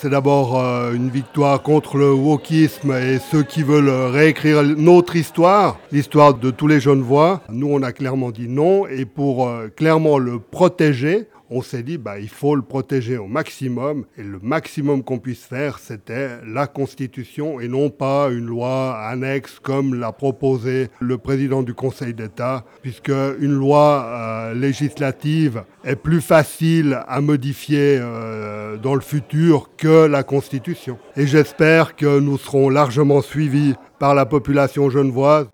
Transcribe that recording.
C'est d'abord euh, une victoire contre le wokisme et ceux qui veulent réécrire notre histoire, l'histoire de tous les jeunes voix. Nous, on a clairement dit non et pour euh, clairement le protéger, on s'est dit bah, il faut le protéger au maximum et le maximum qu'on puisse faire c'était la Constitution et non pas une loi annexe comme l'a proposé le président du Conseil d'État puisque une loi euh, législative est plus facile à modifier euh, dans le futur que la Constitution. Et j'espère que nous serons largement suivis par la population genevoise